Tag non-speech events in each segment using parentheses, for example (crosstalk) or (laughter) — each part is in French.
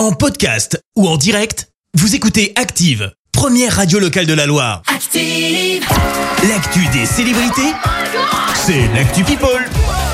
En podcast ou en direct, vous écoutez Active, première radio locale de la Loire. Active. L'actu des célébrités, c'est l'actu People.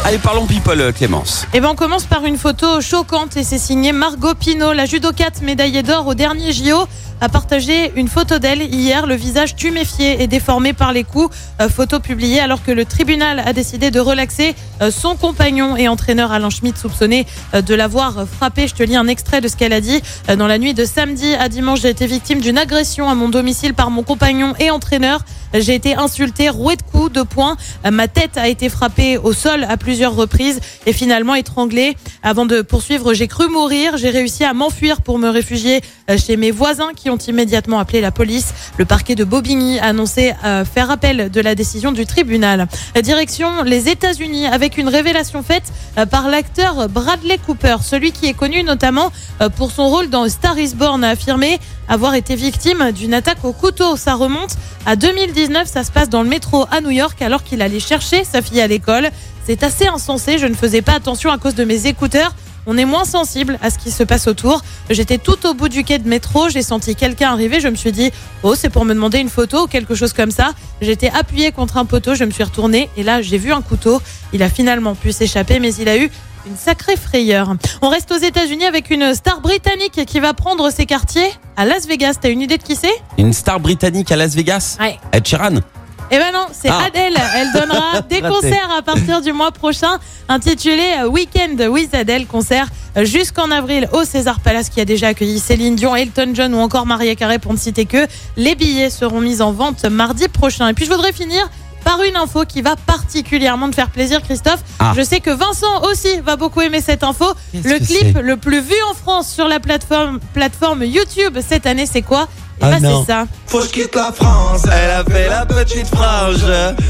Allez, parlons people, euh, Clémence. Et ben on commence par une photo choquante et c'est signé Margot Pino, la judokate médaillée d'or au dernier JO a partagé une photo d'elle hier, le visage tuméfié et déformé par les coups. Euh, photo publiée alors que le tribunal a décidé de relaxer euh, son compagnon et entraîneur Alain Schmitt soupçonné euh, de l'avoir frappé. Je te lis un extrait de ce qu'elle a dit. Dans la nuit de samedi à dimanche, j'ai été victime d'une agression à mon domicile par mon compagnon et entraîneur. J'ai été insulté, roué de coups, de poings. Ma tête a été frappée au sol à plusieurs reprises et finalement étranglée. Avant de poursuivre, j'ai cru mourir. J'ai réussi à m'enfuir pour me réfugier chez mes voisins qui ont immédiatement appelé la police. Le parquet de Bobigny a annoncé euh, faire appel de la décision du tribunal. Euh, Direction les États-Unis avec une révélation faite euh, par l'acteur Bradley Cooper, celui qui est connu notamment pour son rôle dans Star is Born, a affirmé avoir été victime d'une attaque au couteau. Ça remonte à 2019, ça se passe dans le métro à New York alors qu'il allait chercher sa fille à l'école. C'est assez insensé, je ne faisais pas attention à cause de mes écouteurs. On est moins sensible à ce qui se passe autour. J'étais tout au bout du quai de métro, j'ai senti quelqu'un arriver, je me suis dit "Oh, c'est pour me demander une photo ou quelque chose comme ça." J'étais appuyée contre un poteau, je me suis retournée et là, j'ai vu un couteau. Il a finalement pu s'échapper mais il a eu une sacrée frayeur. On reste aux États-Unis avec une star britannique qui va prendre ses quartiers à Las Vegas. T'as une idée de qui c'est? Une star britannique à Las Vegas? Ouais. Ed Sheeran? Eh ben non, c'est Ah. Adèle. Elle donnera (laughs) des concerts à partir du mois prochain, intitulé euh, Weekend with Adèle, concert euh, jusqu'en avril au César Palace qui a déjà accueilli Céline Dion, Elton John ou encore Maria Carey pour ne citer que. Les billets seront mis en vente mardi prochain. Et puis je voudrais finir par une info qui va particulièrement te faire plaisir, Christophe. Ah. Je sais que Vincent aussi va beaucoup aimer cette info. Le clip le plus vu en France sur la plateforme, plateforme YouTube cette année, c'est quoi? Ah ben, non. c'est ça. Faut que je quitte la France. Elle a fait la petite frange,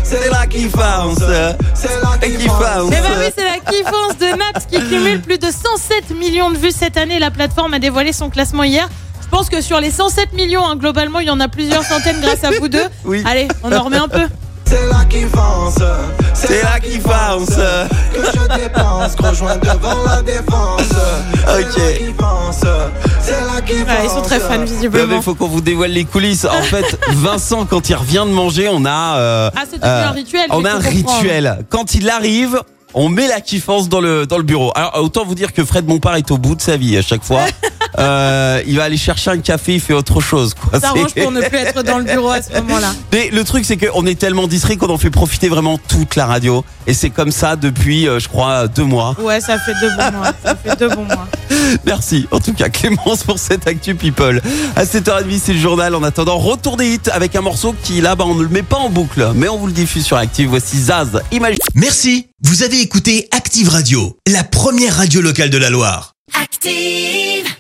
c'est là qui fonce, C'est là et qui qui fonce. fonce. Eh ben oui, c'est la kiffance de Naps qui cumule plus de 107 millions de vues cette année. La plateforme a dévoilé son classement hier. Je pense que sur les 107 millions, hein, globalement, il y en a plusieurs centaines grâce à vous deux. Oui. Allez, on en remet un peu. C'est là qui fonce. C'est là qui fonce. Que je dépense. Rejoins devant la défense. C'est Ok. là qui fonce. C'est là qui fonce. Ouais, ils sont très fans, Ouais, mais visiblement. il faut qu'on vous dévoile les coulisses. En (laughs) fait, Vincent, quand il revient de manger, on a. euh, Ah, c'est devenu un rituel, On a un rituel. Quand il arrive, on met la kiffance dans le dans le bureau. Alors autant vous dire que Fred Bompard est au bout de sa vie à chaque fois. (laughs) Euh, il va aller chercher un café, il fait autre chose. Quoi. Ça arrange C'est- pour ne plus être dans le bureau à ce moment-là. (laughs) Mais le truc, c'est qu'on est tellement distrait qu'on en fait profiter vraiment toute la radio. Et c'est comme ça depuis, euh, je crois, deux mois. Ouais, ça fait deux bons mois. Ça fait deux bons mois. (laughs) Merci, en tout cas, Clémence, pour cette Actu People. À 7h30, c'est le journal. En attendant, retour des hits avec un morceau qui, là, bah, on ne le met pas en boucle, mais on vous le diffuse sur Active. Voici Zaz. Imagine. Merci, vous avez écouté Active Radio, la première radio locale de la Loire. Active.